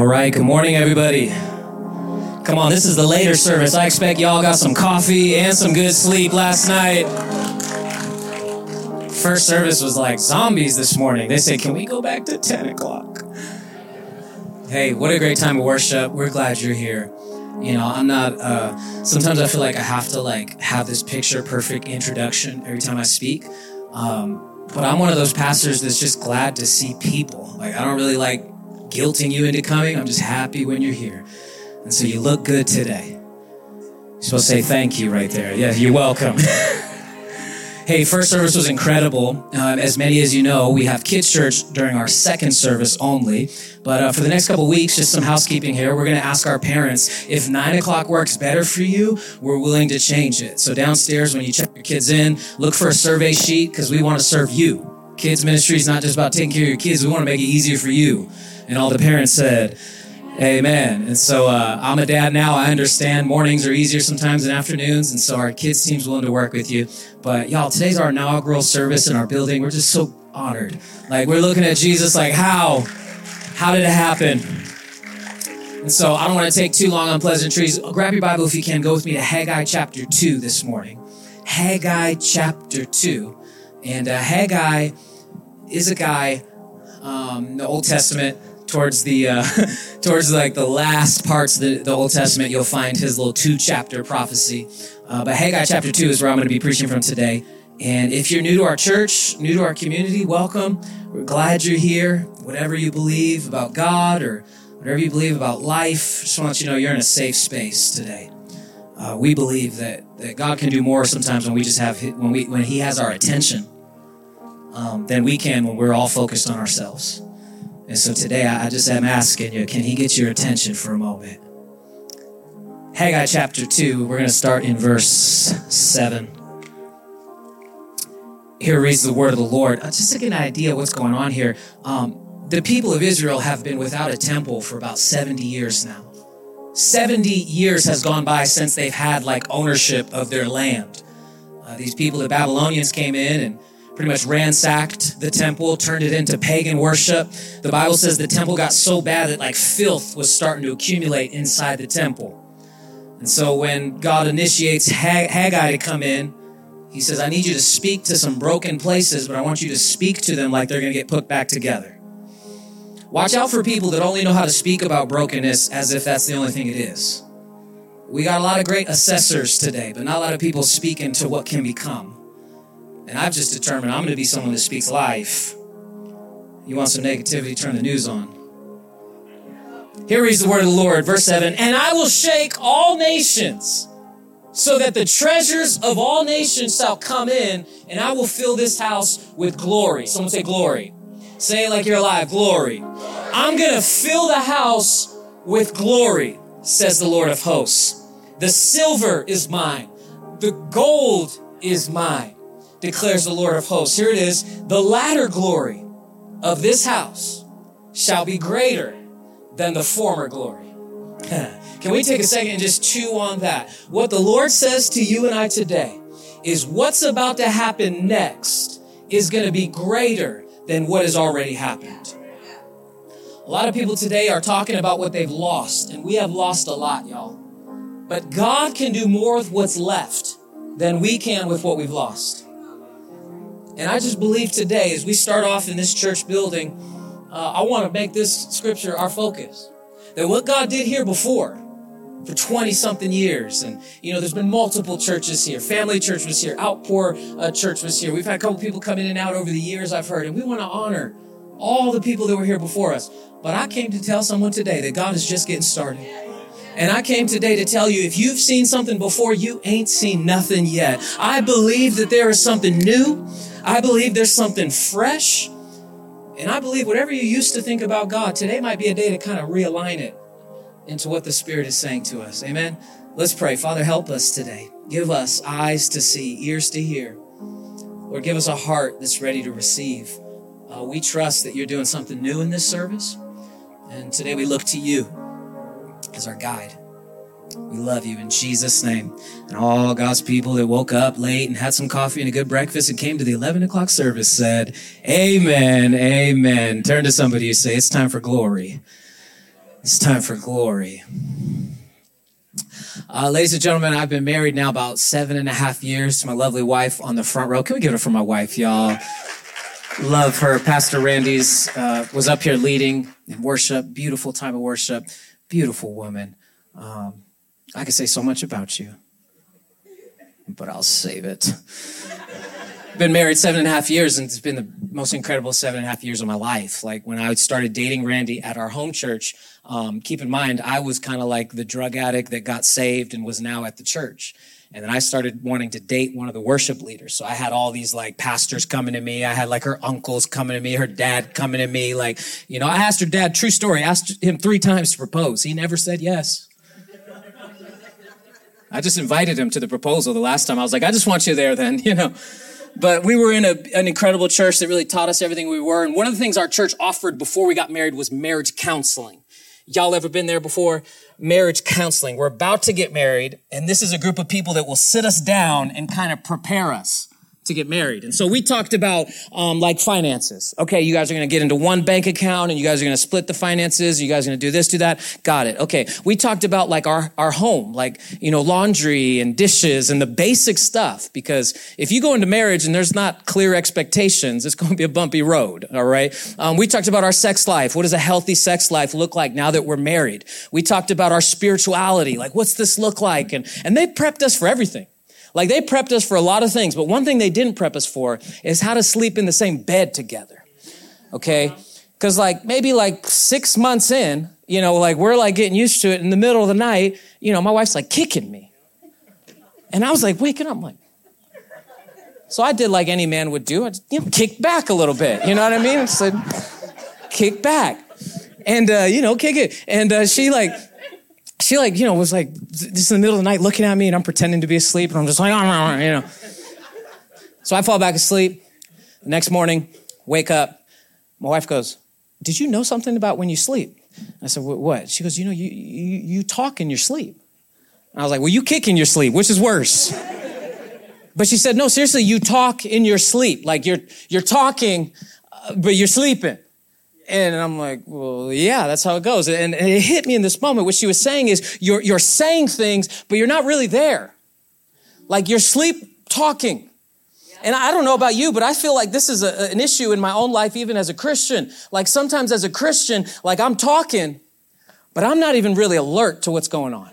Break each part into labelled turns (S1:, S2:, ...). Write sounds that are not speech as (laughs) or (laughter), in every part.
S1: All right, good morning, everybody. Come on, this is the later service. I expect y'all got some coffee and some good sleep last night. First service was like zombies this morning. They said, Can we go back to 10 o'clock? Hey, what a great time of worship. We're glad you're here. You know, I'm not, uh, sometimes I feel like I have to like have this picture perfect introduction every time I speak. Um, but I'm one of those pastors that's just glad to see people. Like, I don't really like guilting you into coming. I'm just happy when you're here. And so you look good today. You're supposed to say thank you right there. Yeah, you're welcome. (laughs) hey, first service was incredible. Um, as many as you know, we have kids' church during our second service only. But uh, for the next couple weeks, just some housekeeping here. We're going to ask our parents if nine o'clock works better for you. We're willing to change it. So downstairs, when you check your kids in, look for a survey sheet because we want to serve you. Kids ministry is not just about taking care of your kids. We want to make it easier for you. And all the parents said, Amen. And so uh, I'm a dad now. I understand mornings are easier sometimes than afternoons. And so our kids team's willing to work with you. But y'all, today's our inaugural service in our building. We're just so honored. Like we're looking at Jesus like, how? How did it happen? And so I don't want to take too long on pleasantries. Grab your Bible if you can. Go with me to Haggai chapter 2 this morning. Haggai chapter 2. And uh, Haggai is a guy, um, in the Old Testament, towards the uh, (laughs) towards like the last parts of the, the, Old Testament, you'll find his little two chapter prophecy. Uh, but Haggai chapter two is where I'm going to be preaching from today. And if you're new to our church, new to our community, welcome. We're glad you're here. Whatever you believe about God or whatever you believe about life, just want you to know you're in a safe space today. Uh, we believe that, that God can do more sometimes when we just have when we when He has our attention um, than we can when we're all focused on ourselves. And so today I just am asking you, can he get your attention for a moment? Haggai chapter 2, we're going to start in verse 7. Here reads the word of the Lord. Uh, just to get an idea what's going on here, um, the people of Israel have been without a temple for about 70 years now. 70 years has gone by since they've had like ownership of their land. Uh, these people, the Babylonians, came in and pretty much ransacked the temple, turned it into pagan worship. The Bible says the temple got so bad that like filth was starting to accumulate inside the temple. And so when God initiates Haggai to come in, he says, I need you to speak to some broken places, but I want you to speak to them like they're going to get put back together. Watch out for people that only know how to speak about brokenness as if that's the only thing it is. We got a lot of great assessors today, but not a lot of people speaking to what can become. And I've just determined I'm going to be someone that speaks life. You want some negativity, turn the news on. Here reads the word of the Lord, verse 7 And I will shake all nations, so that the treasures of all nations shall come in, and I will fill this house with glory. Someone say glory. Say it like you're alive glory. I'm going to fill the house with glory, says the Lord of hosts. The silver is mine, the gold is mine declares the Lord of hosts. Here it is the latter glory of this house shall be greater than the former glory. (laughs) Can we take a second and just chew on that? What the Lord says to you and I today is what's about to happen next is going to be greater than what has already happened. A lot of people today are talking about what they've lost, and we have lost a lot, y'all. But God can do more with what's left than we can with what we've lost. And I just believe today, as we start off in this church building, uh, I want to make this scripture our focus. That what God did here before, for 20 something years. And, you know, there's been multiple churches here. Family Church was here. Outpour uh, Church was here. We've had a couple people come in and out over the years, I've heard. And we want to honor all the people that were here before us. But I came to tell someone today that God is just getting started. And I came today to tell you if you've seen something before, you ain't seen nothing yet. I believe that there is something new I believe there's something fresh. And I believe whatever you used to think about God, today might be a day to kind of realign it into what the Spirit is saying to us. Amen. Let's pray. Father, help us today. Give us eyes to see, ears to hear. Lord, give us a heart that's ready to receive. Uh, we trust that you're doing something new in this service. And today we look to you as our guide. We love you in Jesus' name. And all God's people that woke up late and had some coffee and a good breakfast and came to the 11 o'clock service said, Amen, amen. Turn to somebody and say, It's time for glory. It's time for glory. Uh, ladies and gentlemen, I've been married now about seven and a half years to my lovely wife on the front row. Can we give it for my wife, y'all? Love her. Pastor Randy's uh, was up here leading in worship. Beautiful time of worship. Beautiful woman. Um, I could say so much about you, but I'll save it been married seven and a half years, and it's been the most incredible seven and a half years of my life. Like when I started dating Randy at our home church, um, keep in mind, I was kind of like the drug addict that got saved and was now at the church. And then I started wanting to date one of the worship leaders. So I had all these like pastors coming to me. I had like her uncles coming to me, her dad coming to me. Like, you know, I asked her dad, true story, asked him three times to propose. He never said yes. I just invited him to the proposal the last time. I was like, I just want you there then, (laughs) you know. But we were in a, an incredible church that really taught us everything we were. And one of the things our church offered before we got married was marriage counseling. Y'all ever been there before? Marriage counseling. We're about to get married, and this is a group of people that will sit us down and kind of prepare us to get married. And so we talked about um, like finances. Okay, you guys are going to get into one bank account and you guys are going to split the finances. You guys are going to do this, do that. Got it. Okay. We talked about like our, our home, like, you know, laundry and dishes and the basic stuff. Because if you go into marriage and there's not clear expectations, it's going to be a bumpy road. All right. Um, we talked about our sex life. What does a healthy sex life look like now that we're married? We talked about our spirituality. Like, what's this look like? And, and they prepped us for everything. Like they prepped us for a lot of things, but one thing they didn't prep us for is how to sleep in the same bed together. Okay? Cause like maybe like six months in, you know, like we're like getting used to it in the middle of the night, you know, my wife's like kicking me. And I was like waking up, I'm like, so I did like any man would do. I just, you know, kicked back a little bit. You know what I mean? I said, kick back. And, uh, you know, kick it. And uh, she like, she like, you know, was like just in the middle of the night looking at me and I'm pretending to be asleep and I'm just like, oh, (laughs) you know. So I fall back asleep. Next morning, wake up. My wife goes, did you know something about when you sleep? I said, what? She goes, you know, you, you, you talk in your sleep. I was like, well, you kick in your sleep, which is worse. but she said, no, seriously, you talk in your sleep. Like you're, you're talking, uh, but you're sleeping. And I'm like, well, yeah, that's how it goes. And, it hit me in this moment. What she was saying is, you're, you're saying things, but you're not really there. Like you're sleep talking. And I don't know about you, but I feel like this is a, an issue in my own life, even as a Christian. Like sometimes as a Christian, like I'm talking, but I'm not even really alert to what's going on.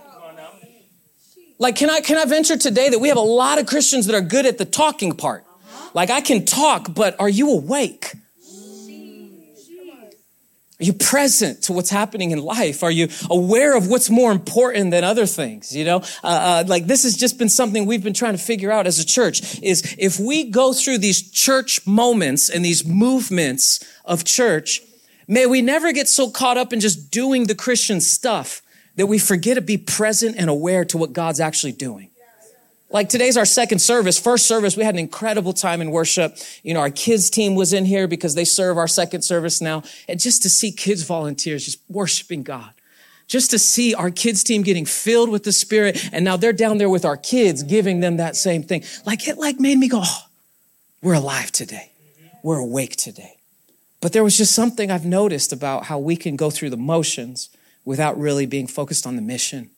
S1: Like, can I, can I venture today that we have a lot of Christians that are good at the talking part? Uh-huh. Like I can talk, but are you awake? Are you present to what's happening in life? Are you aware of what's more important than other things? You know, uh, uh, like this has just been something we've been trying to figure out as a church is if we go through these church moments and these movements of church, may we never get so caught up in just doing the Christian stuff that we forget to be present and aware to what God's actually doing. Like today's our second service. First service, we had an incredible time in worship. You know, our kids team was in here because they serve our second service now. And just to see kids volunteers just worshiping God. Just to see our kids team getting filled with the spirit. And now they're down there with our kids giving them that same thing. Like it like made me go, oh, we're alive today. We're awake today. But there was just something I've noticed about how we can go through the motions without really being focused on the mission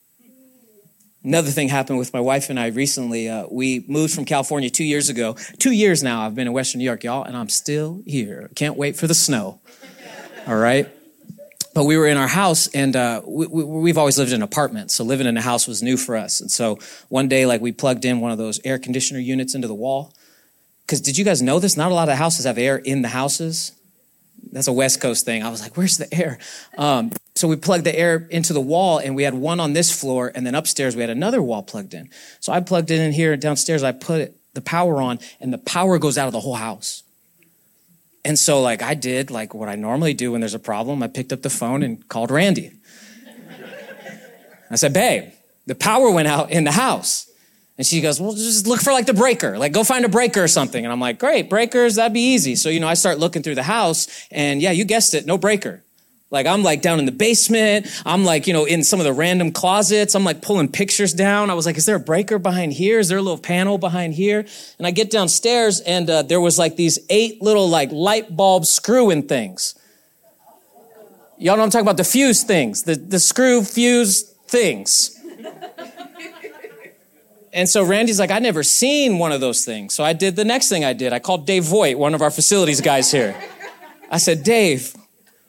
S1: Another thing happened with my wife and I recently. Uh, we moved from California two years ago. Two years now I've been in Western New York, y'all, and I'm still here. Can't wait for the snow. All right. But we were in our house, and uh, we, have always lived in an apartment, so living in a house was new for us. And so one day, like we plugged in one of those air conditioner units into the wall. Because did you guys know this? Not a lot of houses have air in the houses. That's a West Coast thing. I was like, "Where's the air?" Um, so we plugged the air into the wall and we had one on this floor and then upstairs we had another wall plugged in. So I plugged it in here and downstairs. I put the power on and the power goes out of the whole house. And so like I did like what I normally do when there's a problem. I picked up the phone and called Randy. I said, babe, the power went out in the house. And she goes, well, just look for like the breaker. Like go find a breaker or something. And I'm like, great, breakers, that'd be easy. So, you know, I start looking through the house and yeah, you guessed it, no breaker. Like I'm like down in the basement. I'm like, you know, in some of the random closets. I'm like pulling pictures down. I was like, is there a breaker behind here? Is there a little panel behind here? And I get downstairs and uh, there was like these eight little like light bulb screw in things. Y'all know I'm talking about the fuse things, the, the screw fuse things. And so Randy's like, I never seen one of those things. So I did the next thing I did. I called Dave Voigt, one of our facilities guys here. I said, Dave,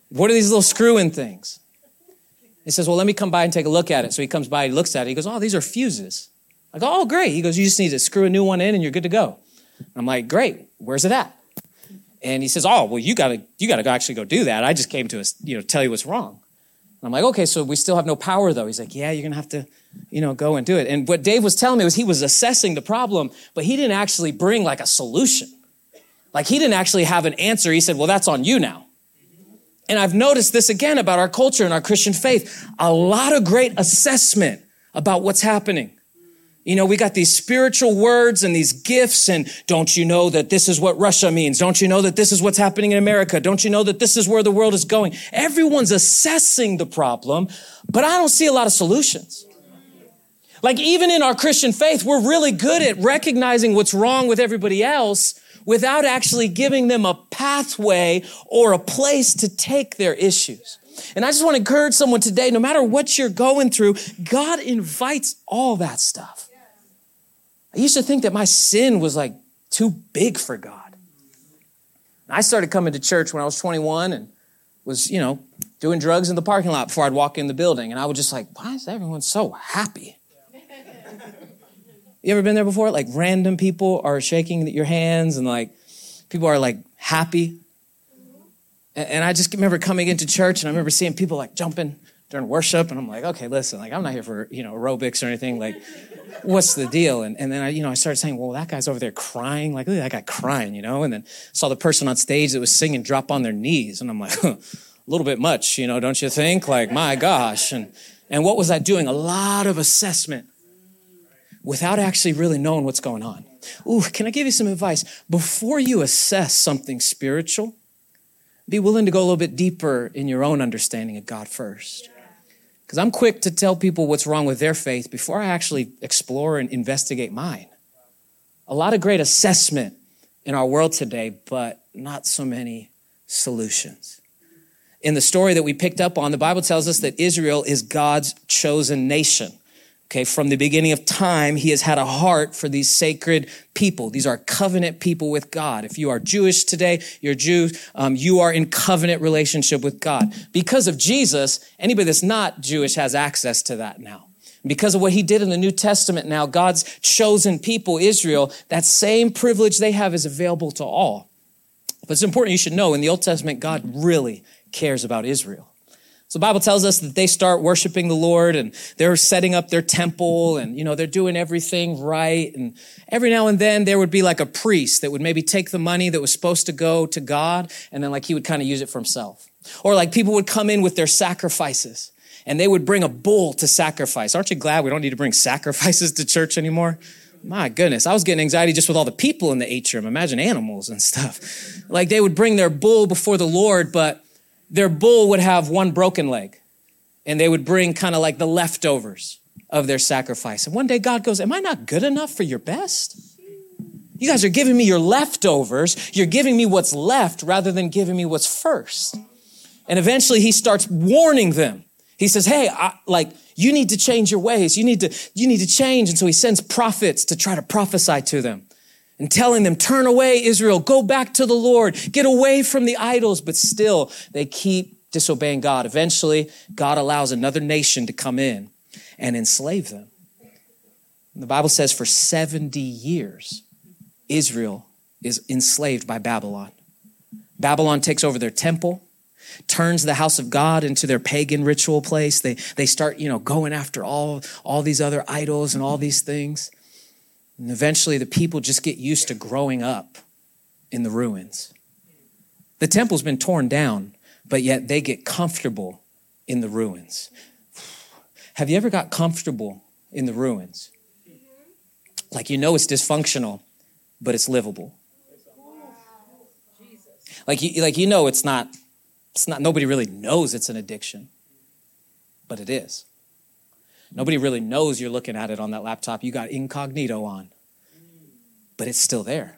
S1: what are these little screw in things? He says, Well, let me come by and take a look at it. So he comes by, he looks at it. He goes, Oh, these are fuses. I go, Oh, great. He goes, You just need to screw a new one in and you're good to go. I'm like, Great. Where's it at? And he says, Oh, well, you gotta, you gotta actually go do that. I just came to, you know, tell you what's wrong. And I'm like, Okay, so we still have no power though. He's like, Yeah, you're gonna have to, you know, go and do it. And what Dave was telling me was he was assessing the problem, but he didn't actually bring like a solution. Like he didn't actually have an answer. He said, Well, that's on you now. And I've noticed this again about our culture and our Christian faith. A lot of great assessment about what's happening. You know, we got these spiritual words and these gifts, and don't you know that this is what Russia means? Don't you know that this is what's happening in America? Don't you know that this is where the world is going? Everyone's assessing the problem, but I don't see a lot of solutions. Like, even in our Christian faith, we're really good at recognizing what's wrong with everybody else without actually giving them a pathway or a place to take their issues. And I just want to encourage someone today, no matter what you're going through, God invites all that stuff. I used to think that my sin was like too big for God. I started coming to church when I was 21 and was, you know, doing drugs in the parking lot before I'd walk in the building. And I was just like, why is everyone so happy? (laughs) You ever been there before? Like random people are shaking your hands and like people are like happy. And I just remember coming into church and I remember seeing people like jumping during worship and I'm like, okay, listen, like I'm not here for, you know, aerobics or anything. Like, what's the deal? And, and then I, you know, I started saying, well, that guy's over there crying. Like, look at that guy crying, you know? And then saw the person on stage that was singing drop on their knees. And I'm like, huh, a little bit much, you know, don't you think? Like, my gosh. And, and what was I doing? A lot of assessment without actually really knowing what's going on. Ooh, can I give you some advice? Before you assess something spiritual, be willing to go a little bit deeper in your own understanding of God first. Because I'm quick to tell people what's wrong with their faith before I actually explore and investigate mine. A lot of great assessment in our world today, but not so many solutions. In the story that we picked up on, the Bible tells us that Israel is God's chosen nation. Okay, from the beginning of time, he has had a heart for these sacred people. These are covenant people with God. If you are Jewish today, you're Jew, um, you are in covenant relationship with God. Because of Jesus, anybody that's not Jewish has access to that now. Because of what he did in the New Testament now, God's chosen people, Israel, that same privilege they have is available to all. But it's important you should know in the Old Testament, God really cares about Israel. So the Bible tells us that they start worshiping the Lord and they're setting up their temple and, you know, they're doing everything right. And every now and then there would be like a priest that would maybe take the money that was supposed to go to God and then like he would kind of use it for himself. Or like people would come in with their sacrifices and they would bring a bull to sacrifice. Aren't you glad we don't need to bring sacrifices to church anymore? My goodness, I was getting anxiety just with all the people in the atrium. Imagine animals and stuff. Like they would bring their bull before the Lord, but their bull would have one broken leg and they would bring kind of like the leftovers of their sacrifice. And one day God goes, Am I not good enough for your best? You guys are giving me your leftovers. You're giving me what's left rather than giving me what's first. And eventually he starts warning them. He says, Hey, I, like, you need to change your ways. You need to, you need to change. And so he sends prophets to try to prophesy to them and telling them, turn away, Israel, go back to the Lord, get away from the idols. But still, they keep disobeying God. Eventually, God allows another nation to come in and enslave them. The Bible says for 70 years, Israel is enslaved by Babylon. Babylon takes over their temple, turns the house of God into their pagan ritual place. They, they start, you know, going after all, all these other idols and all these things. And eventually, the people just get used to growing up in the ruins. The temple's been torn down, but yet they get comfortable in the ruins. Have you ever got comfortable in the ruins? Like you know it's dysfunctional, but it's livable. Like you, like you know it's not, it's not, nobody really knows it's an addiction, but it is. Nobody really knows you're looking at it on that laptop. You got incognito on, but it's still there.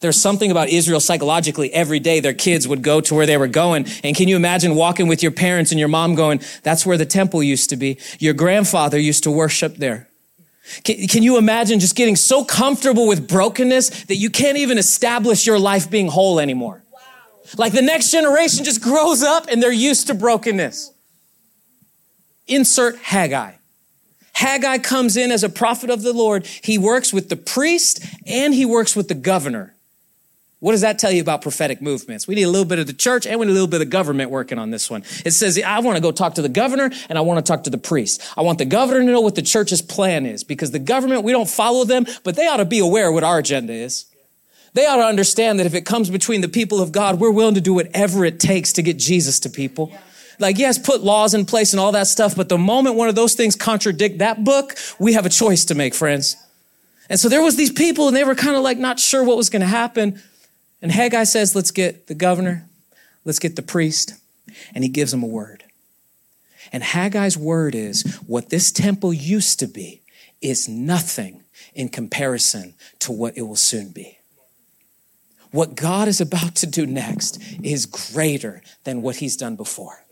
S1: There's something about Israel psychologically every day their kids would go to where they were going. And can you imagine walking with your parents and your mom going, that's where the temple used to be. Your grandfather used to worship there. Can, can you imagine just getting so comfortable with brokenness that you can't even establish your life being whole anymore? Like the next generation just grows up and they're used to brokenness. Insert Haggai. Haggai comes in as a prophet of the Lord. He works with the priest and he works with the governor. What does that tell you about prophetic movements? We need a little bit of the church and we need a little bit of government working on this one. It says, I want to go talk to the governor and I want to talk to the priest. I want the governor to know what the church's plan is because the government, we don't follow them, but they ought to be aware what our agenda is. They ought to understand that if it comes between the people of God, we're willing to do whatever it takes to get Jesus to people. Like, yes, put laws in place and all that stuff, but the moment one of those things contradict that book, we have a choice to make, friends. And so there was these people and they were kind of like not sure what was going to happen. And Haggai says, let's get the governor, let's get the priest, and he gives them a word. And Haggai's word is what this temple used to be is nothing in comparison to what it will soon be. What God is about to do next is greater than what he's done before.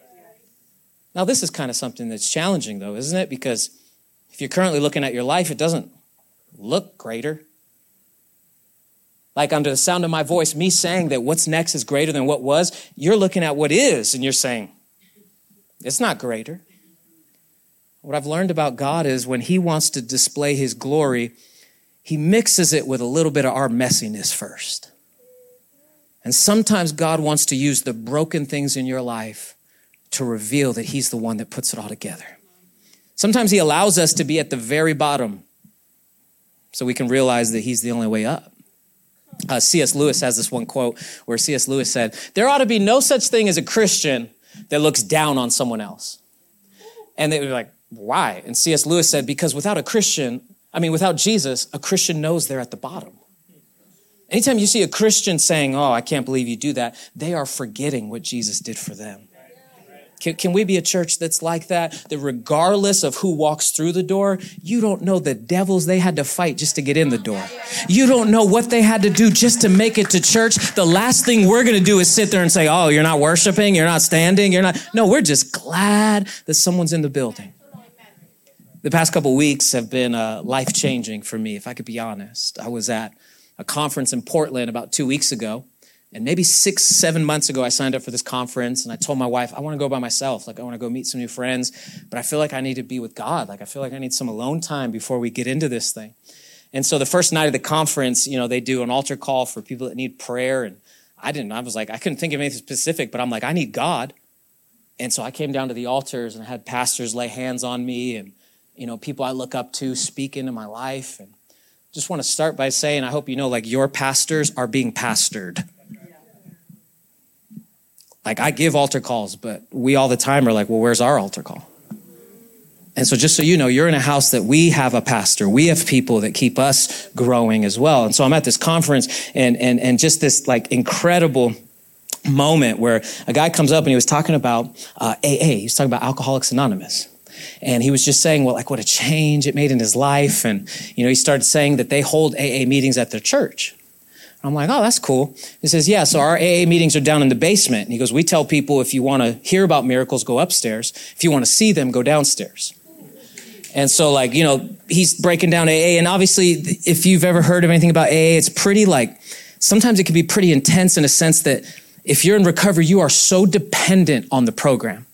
S1: Now, this is kind of something that's challenging, though, isn't it? Because if you're currently looking at your life, it doesn't look greater. Like under the sound of my voice, me saying that what's next is greater than what was, you're looking at what is and you're saying, it's not greater. What I've learned about God is when He wants to display His glory, He mixes it with a little bit of our messiness first. And sometimes God wants to use the broken things in your life to reveal that He's the one that puts it all together. Sometimes He allows us to be at the very bottom so we can realize that He's the only way up. Uh, C.S. Lewis has this one quote where C.S. Lewis said, There ought to be no such thing as a Christian that looks down on someone else. And they were like, Why? And C.S. Lewis said, Because without a Christian, I mean, without Jesus, a Christian knows they're at the bottom. Anytime you see a Christian saying, Oh, I can't believe you do that, they are forgetting what Jesus did for them. Can, can we be a church that's like that? That regardless of who walks through the door, you don't know the devils they had to fight just to get in the door. You don't know what they had to do just to make it to church. The last thing we're going to do is sit there and say, Oh, you're not worshiping. You're not standing. You're not. No, we're just glad that someone's in the building. The past couple weeks have been uh, life changing for me, if I could be honest. I was at a conference in Portland about two weeks ago and maybe six, seven months ago, I signed up for this conference and I told my wife, I want to go by myself. Like, I want to go meet some new friends, but I feel like I need to be with God. Like, I feel like I need some alone time before we get into this thing. And so the first night of the conference, you know, they do an altar call for people that need prayer. And I didn't, I was like, I couldn't think of anything specific, but I'm like, I need God. And so I came down to the altars and I had pastors lay hands on me and, you know, people I look up to speak into my life. And just want to start by saying, I hope you know, like, your pastors are being pastored. Like I give altar calls, but we all the time are like, well, where's our altar call? And so just so you know, you're in a house that we have a pastor. We have people that keep us growing as well. And so I'm at this conference and, and, and just this like incredible moment where a guy comes up and he was talking about uh, AA. He was talking about Alcoholics Anonymous. And he was just saying, well, like what a change it made in his life. And, you know, he started saying that they hold AA meetings at their church. I'm like, oh, that's cool. He says, yeah, so our AA meetings are down in the basement. And he goes, we tell people if you want to hear about miracles, go upstairs. If you want to see them, go downstairs. And so, like, you know, he's breaking down AA. And obviously, if you've ever heard of anything about AA, it's pretty like, sometimes it can be pretty intense in a sense that if you're in recovery, you are so dependent on the program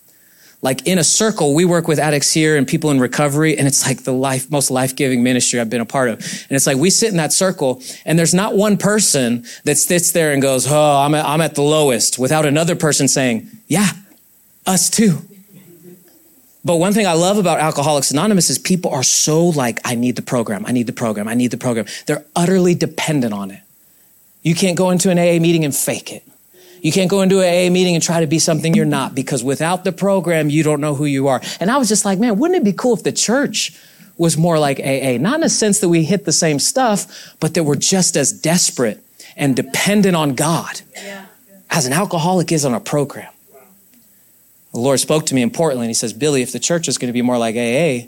S1: like in a circle, we work with addicts here and people in recovery, and it's like the life, most life-giving ministry I've been a part of. And it's like we sit in that circle, and there's not one person that sits there and goes, "Oh, I'm at, I'm at the lowest," without another person saying, "Yeah, us too." But one thing I love about Alcoholics Anonymous is people are so like, "I need the program, I need the program, I need the program." They're utterly dependent on it. You can't go into an AA meeting and fake it. You can't go into an AA meeting and try to be something you're not because without the program, you don't know who you are. And I was just like, man, wouldn't it be cool if the church was more like AA? Not in a sense that we hit the same stuff, but that we're just as desperate and dependent on God as an alcoholic is on a program. The Lord spoke to me in Portland. He says, Billy, if the church is going to be more like AA,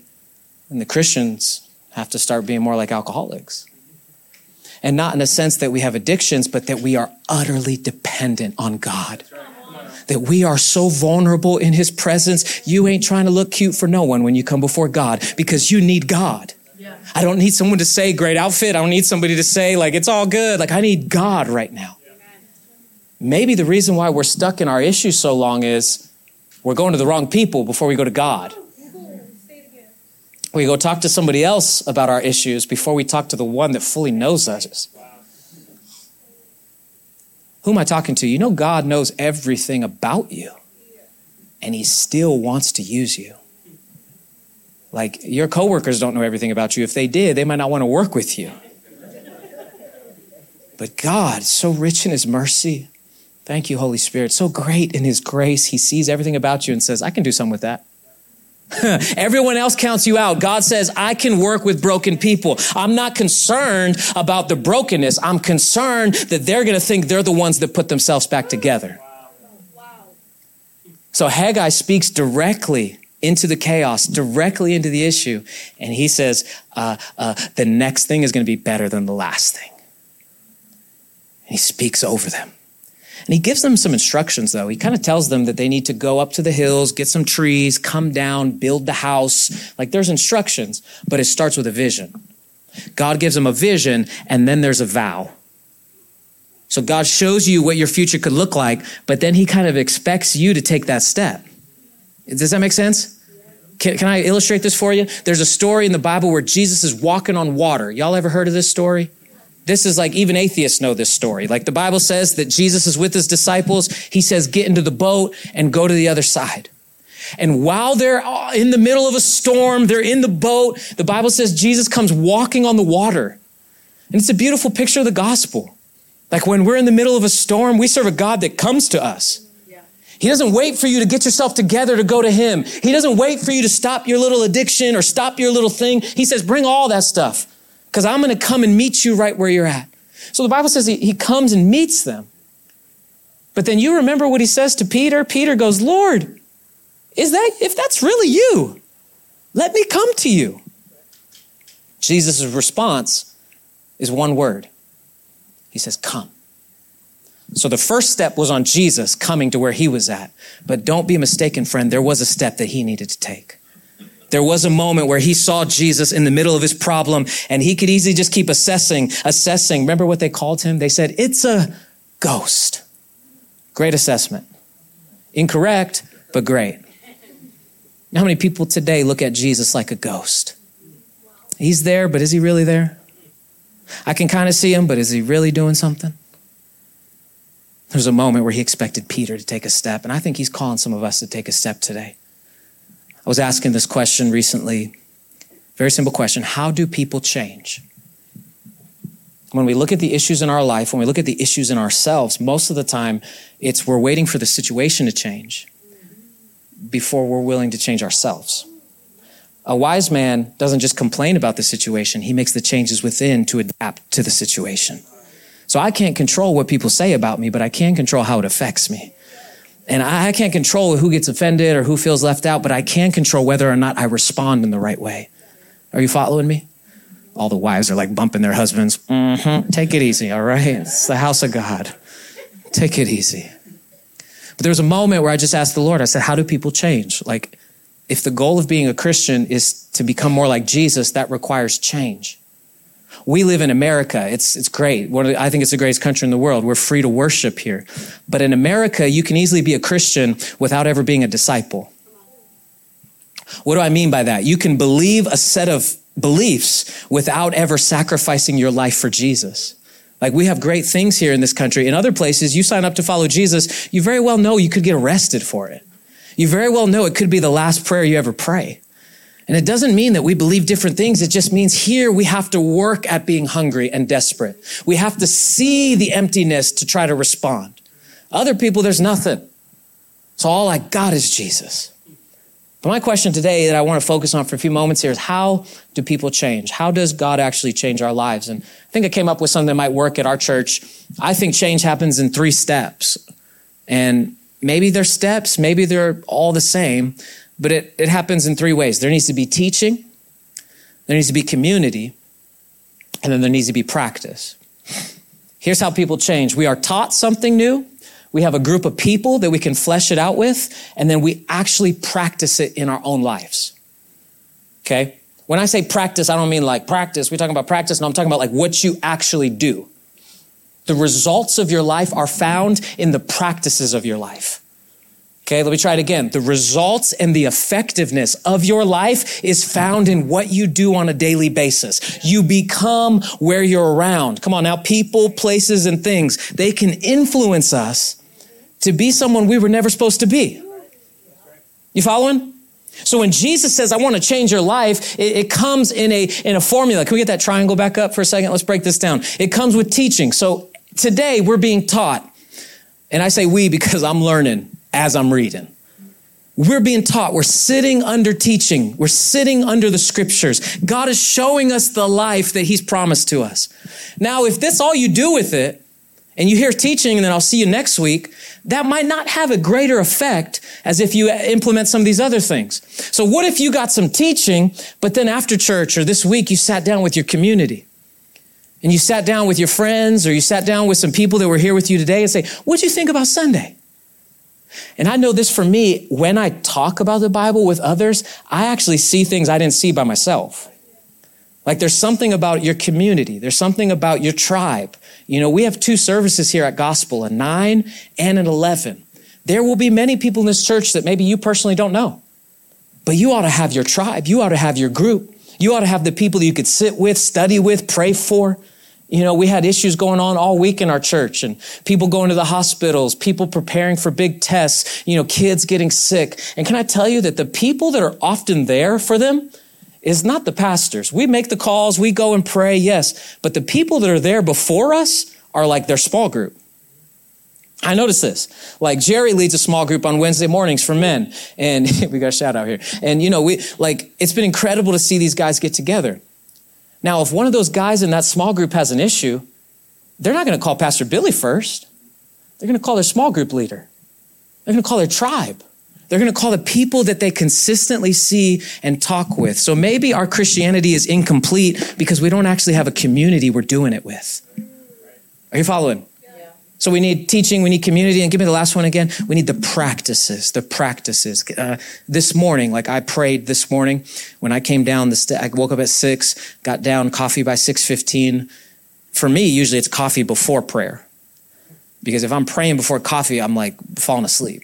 S1: then the Christians have to start being more like alcoholics. And not in a sense that we have addictions, but that we are utterly dependent on God. That we are so vulnerable in his presence. You ain't trying to look cute for no one when you come before God because you need God. I don't need someone to say great outfit. I don't need somebody to say like it's all good. Like I need God right now. Maybe the reason why we're stuck in our issues so long is we're going to the wrong people before we go to God. We go talk to somebody else about our issues before we talk to the one that fully knows us. Who am I talking to? You know, God knows everything about you, and He still wants to use you. Like, your coworkers don't know everything about you. If they did, they might not want to work with you. But God, so rich in His mercy, thank you, Holy Spirit, so great in His grace, He sees everything about you and says, I can do something with that. (laughs) Everyone else counts you out. God says, I can work with broken people. I'm not concerned about the brokenness. I'm concerned that they're going to think they're the ones that put themselves back together. So Haggai speaks directly into the chaos, directly into the issue. And he says, uh, uh, the next thing is going to be better than the last thing. And he speaks over them. And he gives them some instructions, though. He kind of tells them that they need to go up to the hills, get some trees, come down, build the house. Like there's instructions, but it starts with a vision. God gives them a vision, and then there's a vow. So God shows you what your future could look like, but then he kind of expects you to take that step. Does that make sense? Can, can I illustrate this for you? There's a story in the Bible where Jesus is walking on water. Y'all ever heard of this story? This is like even atheists know this story. Like the Bible says that Jesus is with his disciples. He says, get into the boat and go to the other side. And while they're uh, in the middle of a storm, they're in the boat. The Bible says Jesus comes walking on the water. And it's a beautiful picture of the gospel. Like when we're in the middle of a storm, we serve a God that comes to us. He doesn't wait for you to get yourself together to go to Him. He doesn't wait for you to stop your little addiction or stop your little thing. He says, bring all that stuff because I'm going to come and meet you right where you're at. So the Bible says he, he comes and meets them. But then you remember what he says to Peter? Peter goes, Lord, is that, if that's really you, let me come to you. Jesus' response is one word. He says, Come. So the first step was on Jesus coming to where he was at. But don't be mistaken, friend, there was a step that he needed to take. There was a moment where he saw Jesus in the middle of his problem and he could easily just keep assessing, assessing. Remember what they called him? They said, it's a ghost. Great assessment. Incorrect, but great. How many people today look at Jesus like a ghost? He's there, but is he really there? I can kind of see him, but is he really doing something? There's a moment where he expected Peter to take a step, and I think he's calling some of us to take a step today. I was asking this question recently. Very simple question How do people change? When we look at the issues in our life, when we look at the issues in ourselves, most of the time it's we're waiting for the situation to change before we're willing to change ourselves. A wise man doesn't just complain about the situation, he makes the changes within to adapt to the situation. So I can't control what people say about me, but I can control how it affects me. And I can't control who gets offended or who feels left out, but I can control whether or not I respond in the right way. Are you following me? All the wives are like bumping their husbands. Mm-hmm. Take it easy, all right? It's the house of God. Take it easy. But there was a moment where I just asked the Lord, I said, How do people change? Like, if the goal of being a Christian is to become more like Jesus, that requires change. We live in America. It's, it's great. I think it's the greatest country in the world. We're free to worship here. But in America, you can easily be a Christian without ever being a disciple. What do I mean by that? You can believe a set of beliefs without ever sacrificing your life for Jesus. Like we have great things here in this country. In other places, you sign up to follow Jesus, you very well know you could get arrested for it. You very well know it could be the last prayer you ever pray. And it doesn't mean that we believe different things. It just means here we have to work at being hungry and desperate. We have to see the emptiness to try to respond. Other people, there's nothing. So all I got is Jesus. But my question today that I want to focus on for a few moments here is how do people change? How does God actually change our lives? And I think I came up with something that might work at our church. I think change happens in three steps. And maybe they're steps, maybe they're all the same, but it, it happens in three ways there needs to be teaching, there needs to be community, and then there needs to be practice. Here's how people change. We are taught something new. We have a group of people that we can flesh it out with, and then we actually practice it in our own lives. Okay? When I say practice, I don't mean like practice. We're talking about practice. No, I'm talking about like what you actually do. The results of your life are found in the practices of your life. Okay, let me try it again. The results and the effectiveness of your life is found in what you do on a daily basis. You become where you're around. Come on now, people, places, and things, they can influence us to be someone we were never supposed to be. You following? So when Jesus says, I want to change your life, it, it, comes in a, in a formula. Can we get that triangle back up for a second? Let's break this down. It comes with teaching. So today we're being taught. And I say we because I'm learning as I'm reading. We're being taught. We're sitting under teaching. We're sitting under the scriptures. God is showing us the life that he's promised to us. Now, if that's all you do with it, and you hear teaching and then I'll see you next week, that might not have a greater effect as if you implement some of these other things. So what if you got some teaching, but then after church or this week you sat down with your community? And you sat down with your friends or you sat down with some people that were here with you today and say, what'd you think about Sunday? And I know this for me, when I talk about the Bible with others, I actually see things I didn't see by myself. Like there's something about your community. There's something about your tribe. You know, we have two services here at Gospel, a nine and an 11. There will be many people in this church that maybe you personally don't know, but you ought to have your tribe. You ought to have your group. You ought to have the people you could sit with, study with, pray for. You know, we had issues going on all week in our church and people going to the hospitals, people preparing for big tests, you know, kids getting sick. And can I tell you that the people that are often there for them is not the pastors. We make the calls, we go and pray, yes. But the people that are there before us are like their small group. I notice this. Like Jerry leads a small group on Wednesday mornings for men. And (laughs) we got a shout out here. And you know, we like it's been incredible to see these guys get together. Now, if one of those guys in that small group has an issue, they're not going to call Pastor Billy first. They're going to call their small group leader. They're going to call their tribe. They're going to call the people that they consistently see and talk with. So maybe our Christianity is incomplete because we don't actually have a community we're doing it with. Are you following? So we need teaching, we need community, and give me the last one again. We need the practices, the practices. Uh, this morning, like I prayed this morning when I came down the st- I woke up at six, got down coffee by six fifteen. For me, usually it's coffee before prayer, because if I'm praying before coffee, I'm like falling asleep.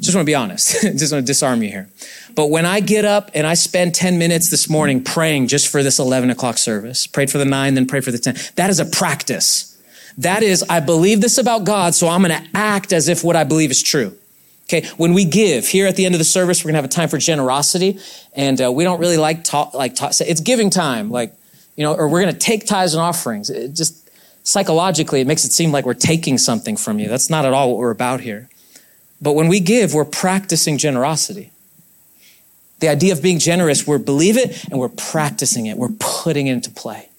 S1: Just want to be honest. (laughs) just want to disarm you here. But when I get up and I spend 10 minutes this morning praying just for this 11 o'clock service, prayed for the nine, then prayed for the 10, that is a practice. That is, I believe this about God, so I'm going to act as if what I believe is true. Okay, when we give here at the end of the service, we're gonna have a time for generosity, and uh, we don't really like talk like talk, it's giving time, like you know, or we're gonna take tithes and offerings. It just psychologically, it makes it seem like we're taking something from you. That's not at all what we're about here. But when we give, we're practicing generosity. The idea of being generous, we believe it and we're practicing it. We're putting it into play.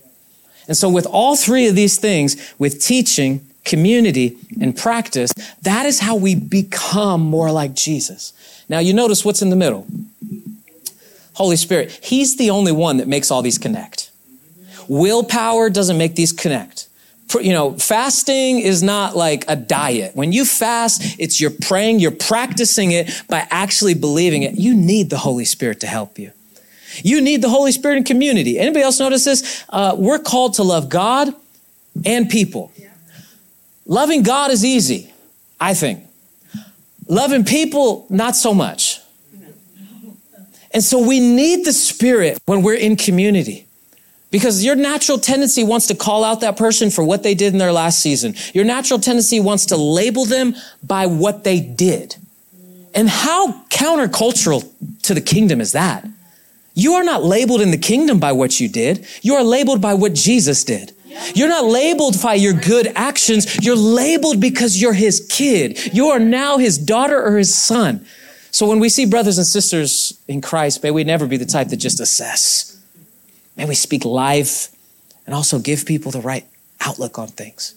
S1: And so, with all three of these things, with teaching, community, and practice, that is how we become more like Jesus. Now, you notice what's in the middle Holy Spirit. He's the only one that makes all these connect. Willpower doesn't make these connect. You know, fasting is not like a diet. When you fast, it's you're praying, you're practicing it by actually believing it. You need the Holy Spirit to help you. You need the Holy Spirit in community. Anybody else notice this? Uh, we're called to love God and people. Loving God is easy, I think. Loving people, not so much. And so we need the Spirit when we're in community. Because your natural tendency wants to call out that person for what they did in their last season. Your natural tendency wants to label them by what they did. And how countercultural to the kingdom is that? You are not labeled in the kingdom by what you did. You are labeled by what Jesus did. You're not labeled by your good actions. You're labeled because you're his kid. You are now his daughter or his son. So when we see brothers and sisters in Christ, may we never be the type that just assess. May we speak life and also give people the right outlook on things.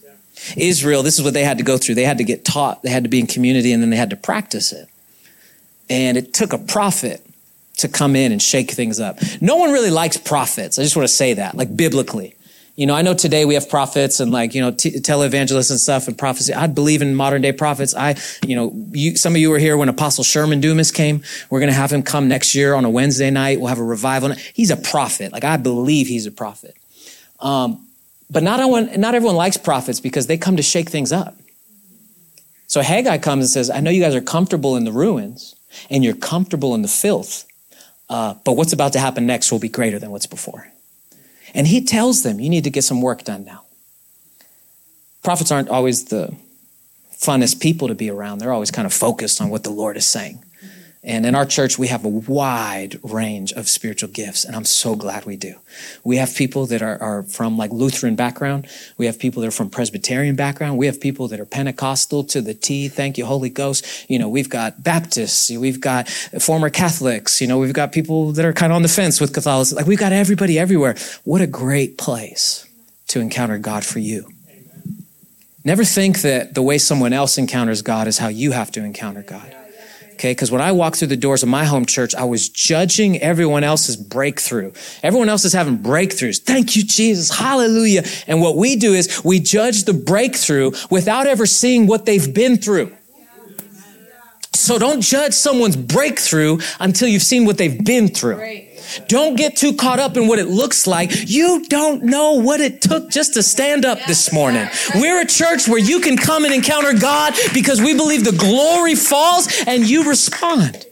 S1: Israel, this is what they had to go through. They had to get taught, they had to be in community, and then they had to practice it. And it took a prophet to come in and shake things up. No one really likes prophets. I just want to say that, like biblically. You know, I know today we have prophets and like, you know, t- televangelists and stuff and prophecy. I believe in modern day prophets. I, you know, you, some of you were here when Apostle Sherman Dumas came. We're going to have him come next year on a Wednesday night. We'll have a revival. He's a prophet. Like, I believe he's a prophet. Um, but not everyone, not everyone likes prophets because they come to shake things up. So Haggai comes and says, I know you guys are comfortable in the ruins and you're comfortable in the filth, uh, but what's about to happen next will be greater than what's before. And he tells them, you need to get some work done now. Prophets aren't always the funnest people to be around. They're always kind of focused on what the Lord is saying. And in our church, we have a wide range of spiritual gifts, and I'm so glad we do. We have people that are, are, from like Lutheran background. We have people that are from Presbyterian background. We have people that are Pentecostal to the T. Thank you, Holy Ghost. You know, we've got Baptists. We've got former Catholics. You know, we've got people that are kind of on the fence with Catholicism. Like we've got everybody everywhere. What a great place to encounter God for you. Never think that the way someone else encounters God is how you have to encounter God. Okay, because when I walked through the doors of my home church, I was judging everyone else's breakthrough. Everyone else is having breakthroughs. Thank you, Jesus. Hallelujah. And what we do is we judge the breakthrough without ever seeing what they've been through. So don't judge someone's breakthrough until you've seen what they've been through. Right. Don't get too caught up in what it looks like. You don't know what it took just to stand up this morning. (laughs) We're a church where you can come and encounter God because we believe the glory falls and you respond.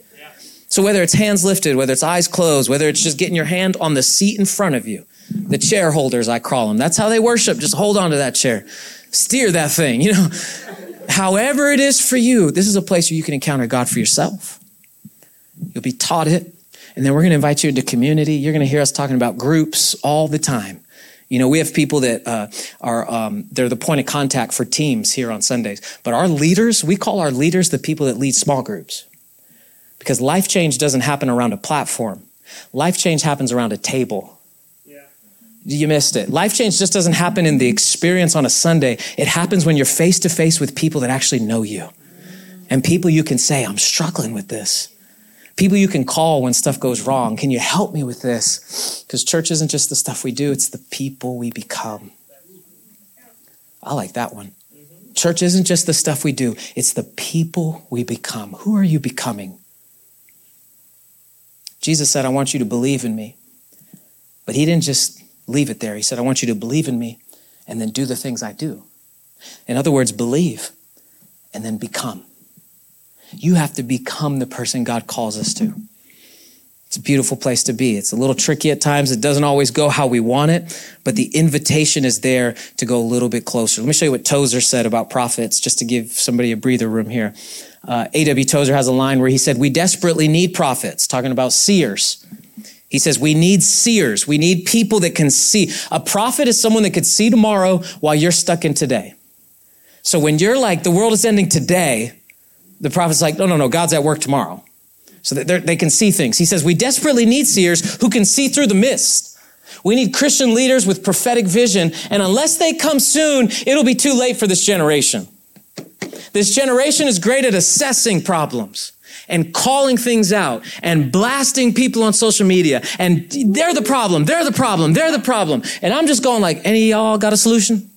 S1: So whether it's hands lifted, whether it's eyes closed, whether it's just getting your hand on the seat in front of you, the chair holders, I call them. That's how they worship. Just hold on to that chair. Steer that thing, you know. However it is for you, this is a place where you can encounter God for yourself. You'll be taught it. And then we're going to invite you into community. You're going to hear us talking about groups all the time. You know, we have people that uh, are, um, they're the point of contact for teams here on Sundays. But our leaders, we call our leaders the people that lead small groups. Because life change doesn't happen around a platform, life change happens around a table. You missed it. Life change just doesn't happen in the experience on a Sunday. It happens when you're face to face with people that actually know you. And people you can say, I'm struggling with this. People you can call when stuff goes wrong. Can you help me with this? Because church isn't just the stuff we do, it's the people we become. I like that one. Church isn't just the stuff we do, it's the people we become. Who are you becoming? Jesus said, I want you to believe in me. But he didn't just leave it there. He said, I want you to believe in me and then do the things I do. In other words, believe and then become. You have to become the person God calls us to. It's a beautiful place to be. It's a little tricky at times. It doesn't always go how we want it, but the invitation is there to go a little bit closer. Let me show you what Tozer said about prophets, just to give somebody a breather room here. Uh, A.W. Tozer has a line where he said, We desperately need prophets, talking about seers. He says, We need seers. We need people that can see. A prophet is someone that could see tomorrow while you're stuck in today. So when you're like, the world is ending today, the prophet's like, no, no, no, God's at work tomorrow. So that they can see things. He says, we desperately need seers who can see through the mist. We need Christian leaders with prophetic vision. And unless they come soon, it'll be too late for this generation. This generation is great at assessing problems and calling things out and blasting people on social media. And they're the problem. They're the problem. They're the problem. And I'm just going like, any y'all got a solution?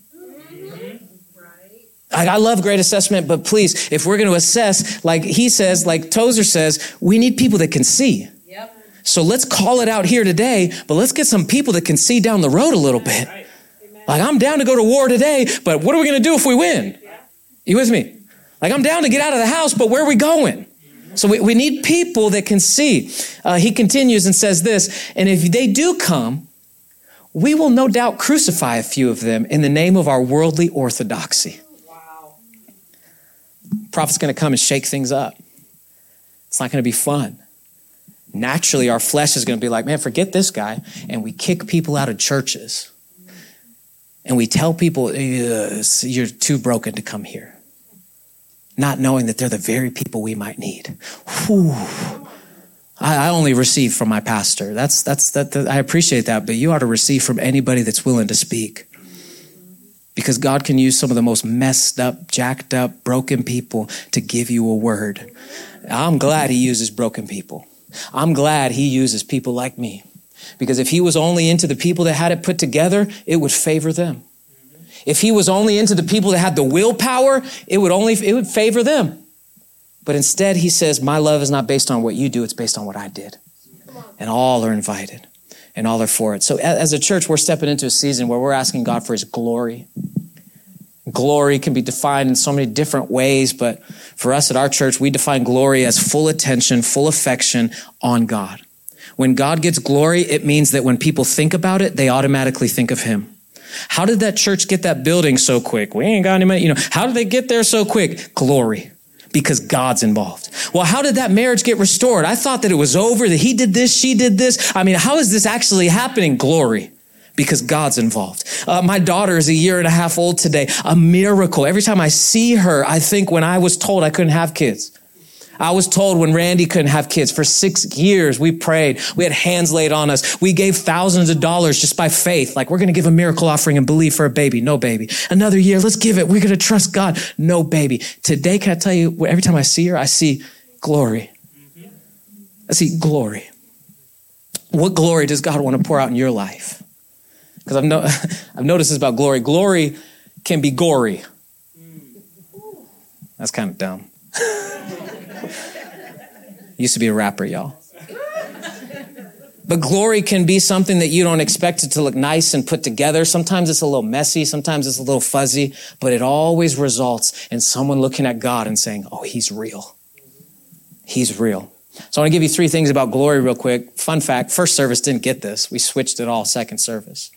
S1: I love great assessment, but please, if we're going to assess, like he says, like Tozer says, we need people that can see. Yep. So let's call it out here today, but let's get some people that can see down the road a little bit. Right. Like I'm down to go to war today, but what are we going to do if we win? Yeah. You with me? Like I'm down to get out of the house, but where are we going? So we, we need people that can see. Uh, he continues and says this, and if they do come, we will no doubt crucify a few of them in the name of our worldly orthodoxy prophet's going to come and shake things up. It's not going to be fun. Naturally, our flesh is going to be like, man, forget this guy. And we kick people out of churches. And we tell people, you're too broken to come here. Not knowing that they're the very people we might need. Whew. I, only receive from my pastor. That's, that's, that, that, I appreciate that, but you ought to receive from anybody that's willing to speak because God can use some of the most messed up, jacked up, broken people to give you a word. I'm glad He uses broken people. I'm glad He uses people like me Because if he was only into the people that had it put together, it would favor them. If he was only into the people that had the willpower, it would only it would favor them. But instead, he says, My love is not based on what you do, it's based on what I did. And all are invited and all are for it. So as a church, we're stepping into a season where we're asking God for his glory. Glory can be defined in so many different ways, but for us at our church, we define glory as full attention, full affection on God. When God gets glory, it means that when people think about it, they automatically think of him. How did that church get that building so quick? We ain't got any money. You know, how did they get there so quick? Glory. Because God's involved. Well, how did that marriage get restored? I thought that it was over, that he did this, she did this. I mean, how is this actually happening? Glory because God's involved. Uh, my daughter is a year and a half old today. A miracle. Every time I see her, I think when I was told I couldn't have kids. I was told when Randy couldn't have kids for six years, we prayed. We had hands laid on us. We gave thousands of dollars just by faith. Like, we're going to give a miracle offering and believe for a baby. No baby. Another year, let's give it. We're going to trust God. No baby. Today, can I tell you, every time I see her, I see glory. I see glory. What glory does God want to pour out in your life? Because I've, no, (laughs) I've noticed this about glory. Glory can be gory. That's kind of dumb. (laughs) Used to be a rapper, y'all. But glory can be something that you don't expect it to look nice and put together. Sometimes it's a little messy. Sometimes it's a little fuzzy, but it always results in someone looking at God and saying, Oh, he's real. He's real. So I want to give you three things about glory real quick. Fun fact, first service didn't get this. We switched it all second service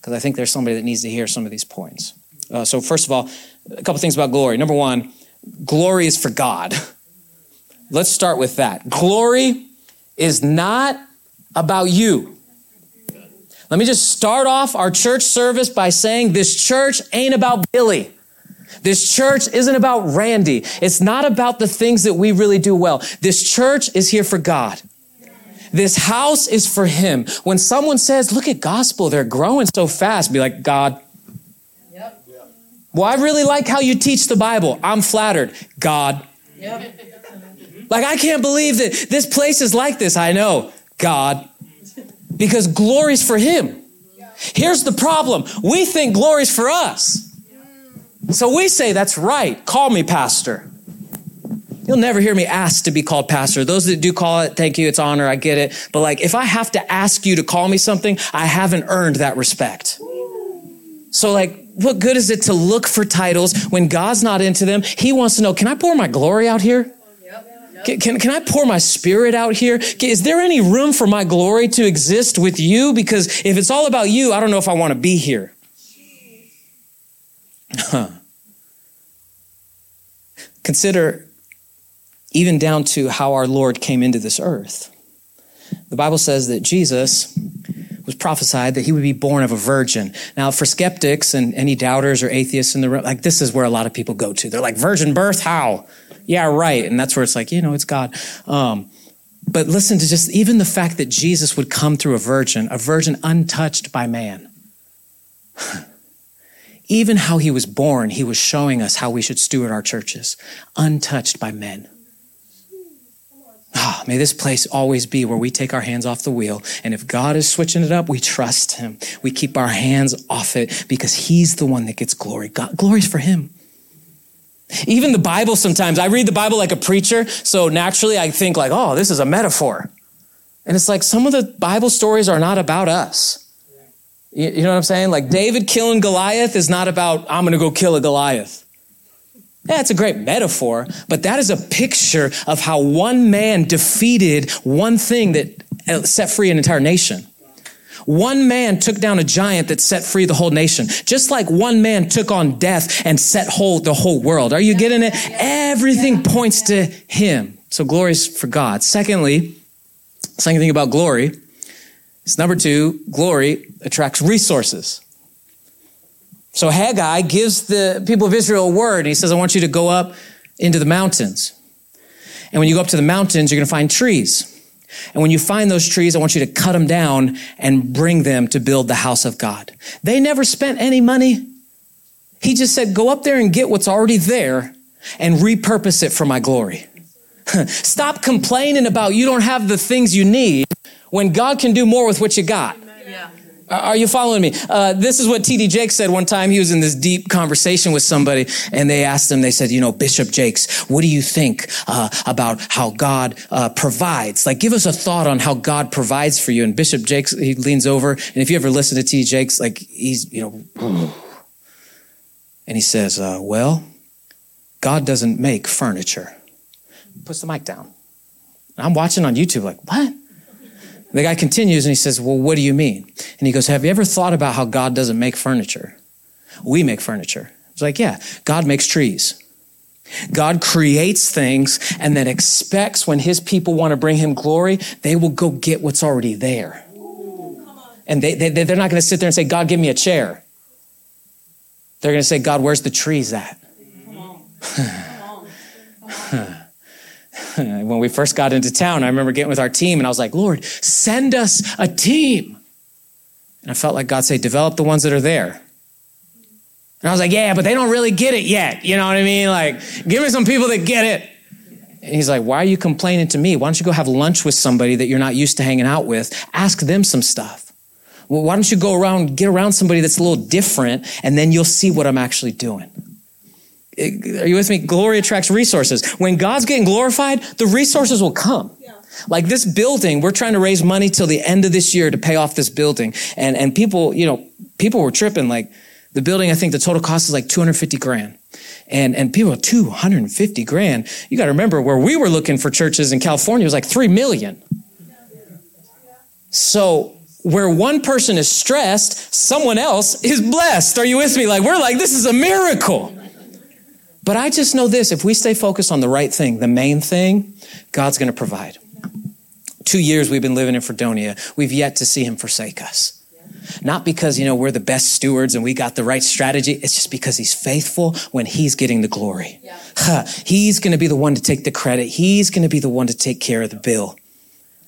S1: because I think there's somebody that needs to hear some of these points. Uh, so first of all, a couple things about glory. Number one, glory is for God. (laughs) Let's start with that. Glory is not about you. Let me just start off our church service by saying this church ain't about Billy. This church isn't about Randy. It's not about the things that we really do well. This church is here for God. This house is for him. When someone says, look at gospel, they're growing so fast, be like, God. Yep. Well, I really like how you teach the Bible. I'm flattered. God. Yep. Like, I can't believe that this place is like this. I know. God. Because glory's for him. Here's the problem. We think glory's for us. So we say, that's right. Call me pastor. You'll never hear me ask to be called pastor. Those that do call it, thank you. It's honor. I get it. But like, if I have to ask you to call me something, I haven't earned that respect. So like, what good is it to look for titles when God's not into them? He wants to know, can I pour my glory out here? Can, can, can, I pour my spirit out here? Is there any room for my glory to exist with you? Because if it's all about you, I don't know if I want to be here. Huh. Consider even down to how our Lord came into this earth. The Bible says that Jesus was prophesied that he would be born of a virgin. Now, for skeptics and any doubters or atheists in the room, like this is where a lot of people go to. They're like, virgin birth? How? Yeah, right. And that's where it's like, you know, it's God. Um, but listen to just even the fact that Jesus would come through a virgin, a virgin untouched by man. (sighs) even how he was born, he was showing us how we should steward our churches, untouched by men. Ah, may this place always be where we take our hands off the wheel. And if God is switching it up, we trust him. We keep our hands off it because he's the one that gets glory. God, glory's for him. Even the Bible sometimes, I read the Bible like a preacher. So naturally I think like, oh, this is a metaphor. And it's like some of the Bible stories are not about us. You, know what I'm saying? Like David killing Goliath is not about, I'm going to go kill a Goliath. Yeah, it's a great metaphor, but that is a picture of how one man defeated one thing that set free an entire nation. One man took down a giant that set free the whole nation. Just like one man took on death and set whole the whole world. Are you getting it? Everything points to him. So glory is for God. Secondly, second thing about glory is number two, glory attracts resources. So Haggai gives the people of Israel a word. He says, I want you to go up into the mountains. And when you go up to the mountains, you're going to find trees. And when you find those trees, I want you to cut them down and bring them to build the house of God. They never spent any money. He just said, go up there and get what's already there and repurpose it for my glory. (laughs) Stop complaining about you don't have the things you need when God can do more with what you got. Yeah. Are you following me? Uh, this is what T.D. Jakes said one time. He was in this deep conversation with somebody, and they asked him, they said, You know, Bishop Jakes, what do you think uh, about how God uh, provides? Like, give us a thought on how God provides for you. And Bishop Jakes, he leans over, and if you ever listen to T.D. Jakes, like, he's, you know, and he says, uh, Well, God doesn't make furniture. Puts the mic down. I'm watching on YouTube, like, what? The guy continues and he says, Well, what do you mean? And he goes, Have you ever thought about how God doesn't make furniture? We make furniture. It's like, Yeah, God makes trees. God creates things and then expects when his people want to bring him glory, they will go get what's already there. And they, they, they're not going to sit there and say, God, give me a chair. They're going to say, God, where's the trees at? (laughs) (laughs) when we first got into town, I remember getting with our team and I was like, Lord, send us a team. And I felt like God say, develop the ones that are there. And I was like, yeah, but they don't really get it yet. You know what I mean? Like, give me some people that get it. And he's like, why are you complaining to me? Why don't you go have lunch with somebody that you're not used to hanging out with? Ask them some stuff. Well, why don't you go around, get around somebody that's a little different, and then you'll see what I'm actually doing are you with me? Glory attracts resources. When God's getting glorified, the resources will come. Yeah. Like this building, we're trying to raise money till the end of this year to pay off this building. And, and people, you know, people were tripping. Like the building, I think the total cost is like 250 grand. And, and people, 250 grand. You got to remember where we were looking for churches in California was like 3 million. So where one person is stressed, someone else is blessed. Are you with me? Like we're like, this is a miracle. But I just know this if we stay focused on the right thing, the main thing, God's going to provide. Two years we've been living in Fredonia. We've yet to see him forsake us. Not because, you know, we're the best stewards and we got the right strategy. It's just because he's faithful when he's getting the glory. Yeah. Huh. He's going to be the one to take the credit. He's going to be the one to take care of the bill.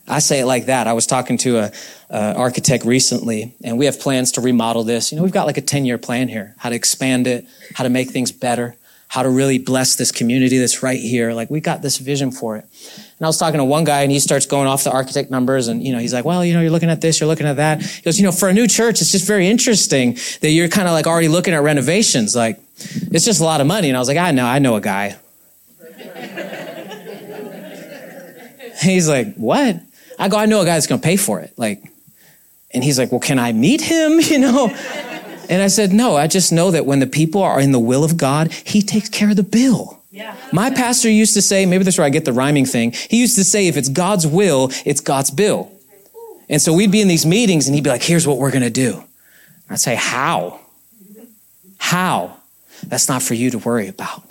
S1: I say it like that. I was talking to a, a, architect recently, and we have plans to remodel this. You know, we've got like a 10 year plan here, how to expand it, how to make things better how to really bless this community that's right here. Like we got this vision for it. And I was talking to one guy and he starts going off the architect numbers and, you know, he's like, well, you know, you're looking at this, you're looking at that. He goes, you know, for a new church, it's just very interesting that you're kind of like already looking at renovations. Like it's just a lot of money. And I was like, I know, I know a guy. (laughs) he's like, what? I go, I know a guy that's going to pay for it. Like, and he's like, well, can I meet him? (laughs) You know? And I said, no, I just know that when the people are in the will of God, he takes care of the bill. Yeah. My pastor used to say, maybe that's where I get the rhyming thing. He used to say, if it's God's will, it's God's bill. And so we'd be in these meetings and he'd be like, here's what we're going to do. I'd say, how? How? That's not for you to worry about.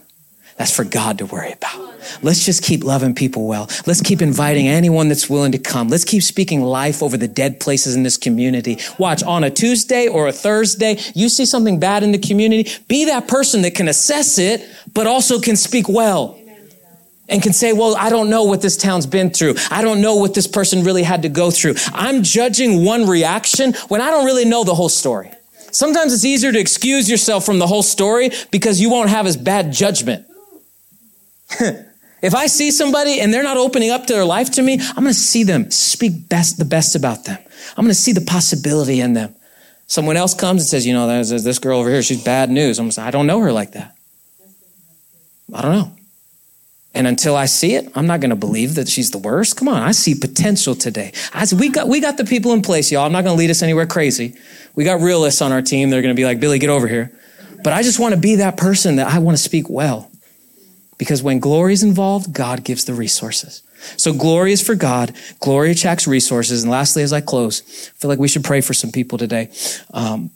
S1: That's for God to worry about. Let's just keep loving people well. Let's keep inviting anyone that's willing to come. Let's keep speaking life over the dead places in this community. Watch on a Tuesday or a Thursday, you see something bad in the community, be that person that can assess it, but also can speak well and can say, well, I don't know what this town's been through. I don't know what this person really had to go through. I'm judging one reaction when I don't really know the whole story. Sometimes it's easier to excuse yourself from the whole story because you won't have as bad judgment. (laughs) if I see somebody and they're not opening up to their life to me, I'm going to see them speak best, the best about them. I'm going to see the possibility in them. Someone else comes and says, you know, there's, there's this girl over here. She's bad news. I'm say, I don't know her like that. I don't know. And until I see it, I'm not going to believe that she's the worst. Come on, I see potential today. I, we got we got the people in place, y'all. I'm not going to lead us anywhere crazy. We got realists on our team. They're going to be like, Billy, get over here. But I just want to be that person that I want to speak well. Because when glory is involved, God gives the resources. So glory is for God. Glory attracts resources. And lastly, as I close, I feel like we should pray for some people today. Um,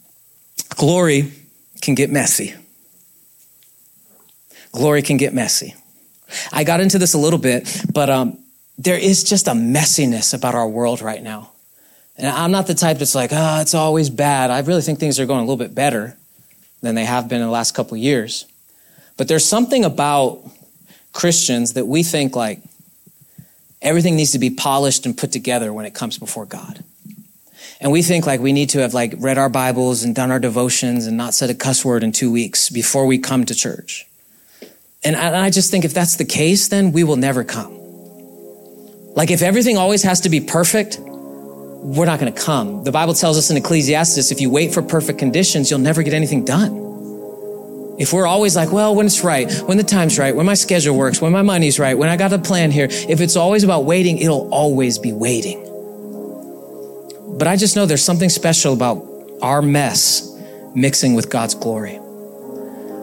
S1: glory can get messy. Glory can get messy. I got into this a little bit, but um, there is just a messiness about our world right now. And I'm not the type that's like, oh, it's always bad. I really think things are going a little bit better than they have been in the last couple years. But there's something about Christians that we think like everything needs to be polished and put together when it comes before God. And we think like we need to have like read our Bibles and done our devotions and not said a cuss word in two weeks before we come to church. And I just think if that's the case, then we will never come. Like if everything always has to be perfect, we're not going to come. The Bible tells us in Ecclesiastes if you wait for perfect conditions, you'll never get anything done. If we're always like, well, when it's right, when the time's right, when my schedule works, when my money's right, when I got a plan here, if it's always about waiting, it'll always be waiting. But I just know there's something special about our mess mixing with God's glory.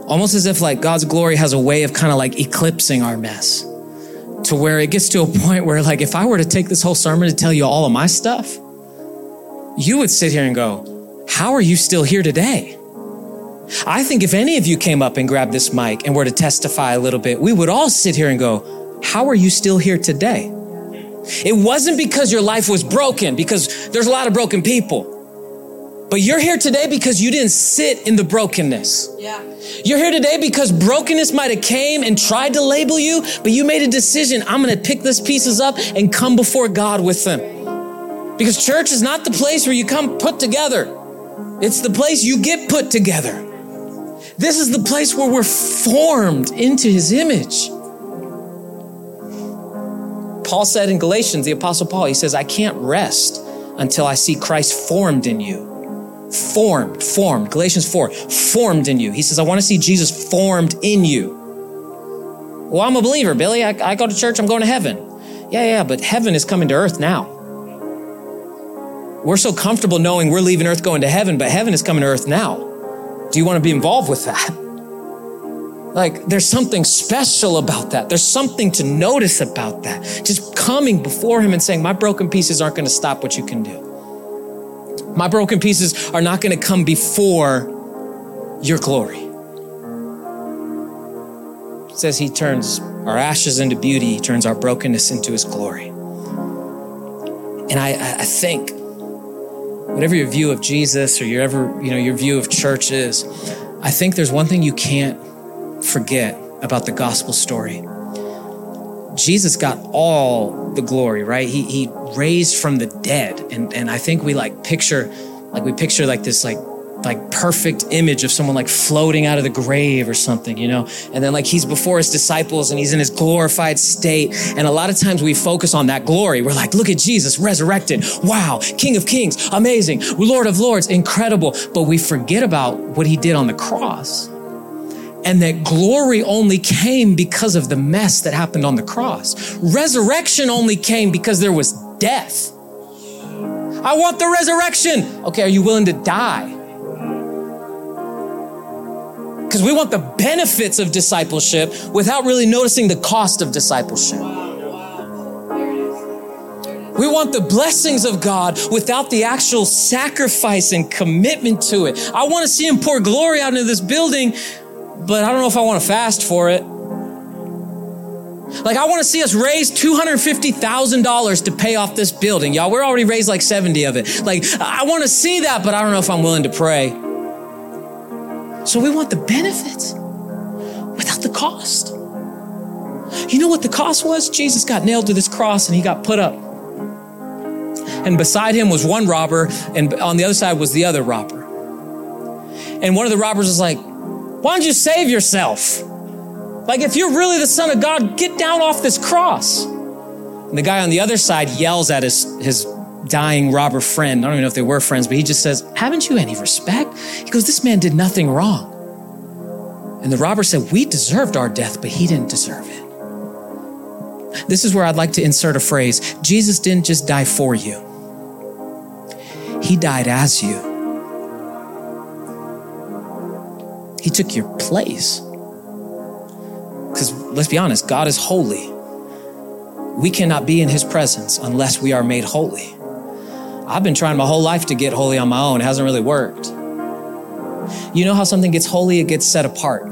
S1: Almost as if like God's glory has a way of kind of like eclipsing our mess to where it gets to a (laughs) point where like if I were to take this whole sermon to tell you all of my stuff, you would sit here and go, how are you still here today? I think if any of you came up and grabbed this mic and were to testify a little bit, we would all sit here and go, How are you still here today? It wasn't because your life was broken, because there's a lot of broken people. But you're here today because you didn't sit in the brokenness. Yeah. You're here today because brokenness might have came and tried to label you, but you made a decision. I'm going to pick these pieces up and come before God with them. Because church is not the place where you come put together. It's the place you get put together. This is the place where we're formed into his image. Paul said in Galatians, the Apostle Paul, he says, I can't rest until I see Christ formed in you. Formed, formed. Galatians 4, formed in you. He says, I want to see Jesus formed in you. Well, I'm a believer, Billy. I, I go to church, I'm going to heaven. Yeah, yeah, but heaven is coming to earth now. We're so comfortable knowing we're leaving earth going to heaven, but heaven is coming to earth now. Do you want to be involved with that? Like, there's something special about that. There's something to notice about that. Just coming before Him and saying, My broken pieces aren't going to stop what you can do. My broken pieces are not going to come before your glory. It says He turns our ashes into beauty, He turns our brokenness into His glory. And I, I think whatever your view of Jesus or your ever, you know, your view of church is, I think there's one thing you can't forget about the gospel story. Jesus got all the glory, right? He, he raised from the dead. And, and I think we like picture, like we picture like this like like perfect image of someone like floating out of the grave or something, you know? And then like he's before his disciples and he's in his glorified state. And a lot of times we focus on that glory. We're like, look at Jesus resurrected. Wow. King of kings. Amazing. Lord of lords. Incredible. But we forget about what he did on the cross. And that glory only came because of the mess that happened on the cross. Resurrection only came because there was death. I want the resurrection. Okay, are you willing to die? Because we want the benefits of discipleship without really noticing the cost of discipleship. We want the blessings of God without the actual sacrifice and commitment to it. I want to see Him pour glory out into this building, but I don't know if I want to fast for it. Like, I want to see us raise $250,000 to pay off this building. Y'all, we're already raised like 70 of it. Like, I want to see that, but I don't know if I'm willing to pray. So we want the benefits without the cost. You know what the cost was? Jesus got nailed to this cross and he got put up. And beside him was one robber, and on the other side was the other robber. And one of the robbers was like, Why don't you save yourself? Like, if you're really the Son of God, get down off this cross. And the guy on the other side yells at his, his dying robber friend. I don't even know if they were friends, but he just says, Haven't you any respect? He goes, This man did nothing wrong. And the robber said, We deserved our death, but he didn't deserve it. This is where I'd like to insert a phrase Jesus didn't just die for you, he died as you. He took your place. Because let's be honest, God is holy. We cannot be in his presence unless we are made holy. I've been trying my whole life to get holy on my own. It hasn't really worked. You know how something gets holy? It gets set apart.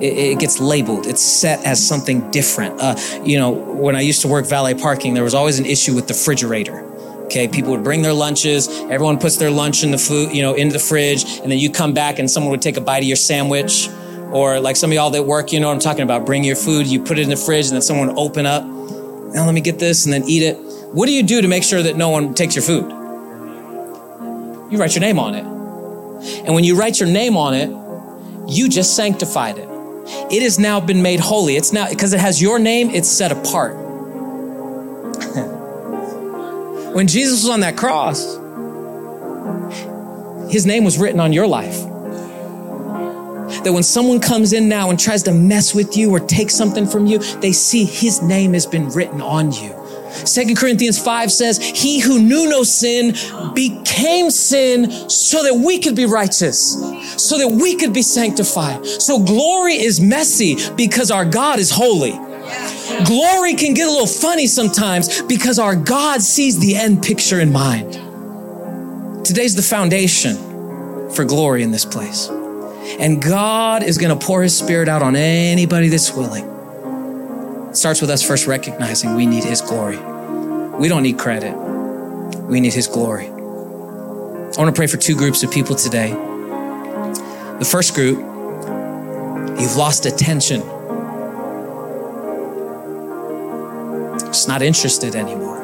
S1: It, it gets labeled. It's set as something different. Uh, you know, when I used to work valet parking, there was always an issue with the refrigerator. Okay, people would bring their lunches. Everyone puts their lunch in the food, you know, into the fridge, and then you come back and someone would take a bite of your sandwich. Or like some of y'all that work, you know what I'm talking about. Bring your food, you put it in the fridge, and then someone would open up. Now let me get this, and then eat it. What do you do to make sure that no one takes your food? You write your name on it. And when you write your name on it, you just sanctified it. It has now been made holy. It's now, because it has your name, it's set apart. (laughs) When Jesus was on that cross, his name was written on your life. That when someone comes in now and tries to mess with you or take something from you, they see his name has been written on you. Second Corinthians 5 says, He who knew no sin became sin so that we could be righteous, so that we could be sanctified. So glory is messy because our God is holy. Glory can get a little funny sometimes because our God sees the end picture in mind. Today's the foundation for glory in this place. And God is going to pour his spirit out on anybody that's willing. Starts with us first recognizing we need his glory. We don't need credit. We need his glory. I want to pray for two groups of people today. The first group, you've lost attention. Just not interested anymore.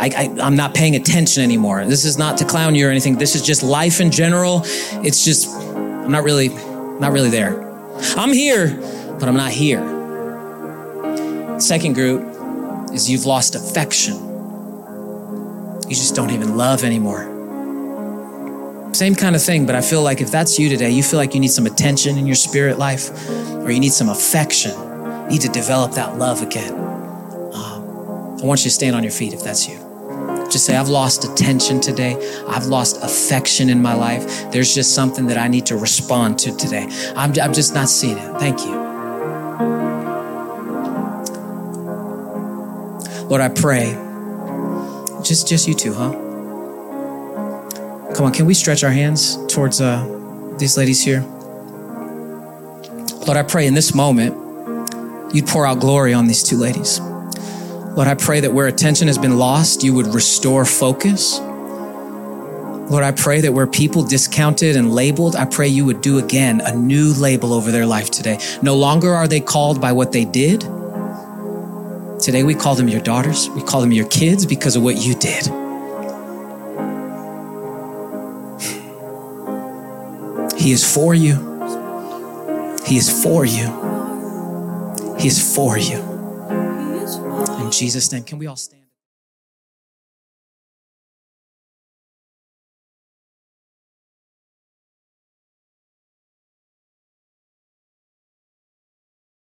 S1: I, I'm not paying attention anymore. This is not to clown you or anything. This is just life in general. It's just, I'm not really, not really there. I'm here, but I'm not here. Second group is you've lost affection. You just don't even love anymore. Same kind of thing, but I feel like if that's you today, you feel like you need some attention in your spirit life or you need some affection, you need to develop that love again. Um, I want you to stand on your feet if that's you. Just say, I've lost attention today. I've lost affection in my life. There's just something that I need to respond to today. I'm, I'm just not seeing it. Thank you. Lord, I pray. Just, just you two, huh? Come on, can we stretch our hands towards uh, these ladies here? Lord, I pray in this moment you'd pour out glory on these two ladies. Lord, I pray that where attention has been lost, you would restore focus. Lord, I pray that where people discounted and labeled, I pray you would do again a new label over their life today. No longer are they called by what they did. Today we call them your daughters, we call them your kids because of what you did. He is for you. He is for you. He is for you. In Jesus' name, can we all stand?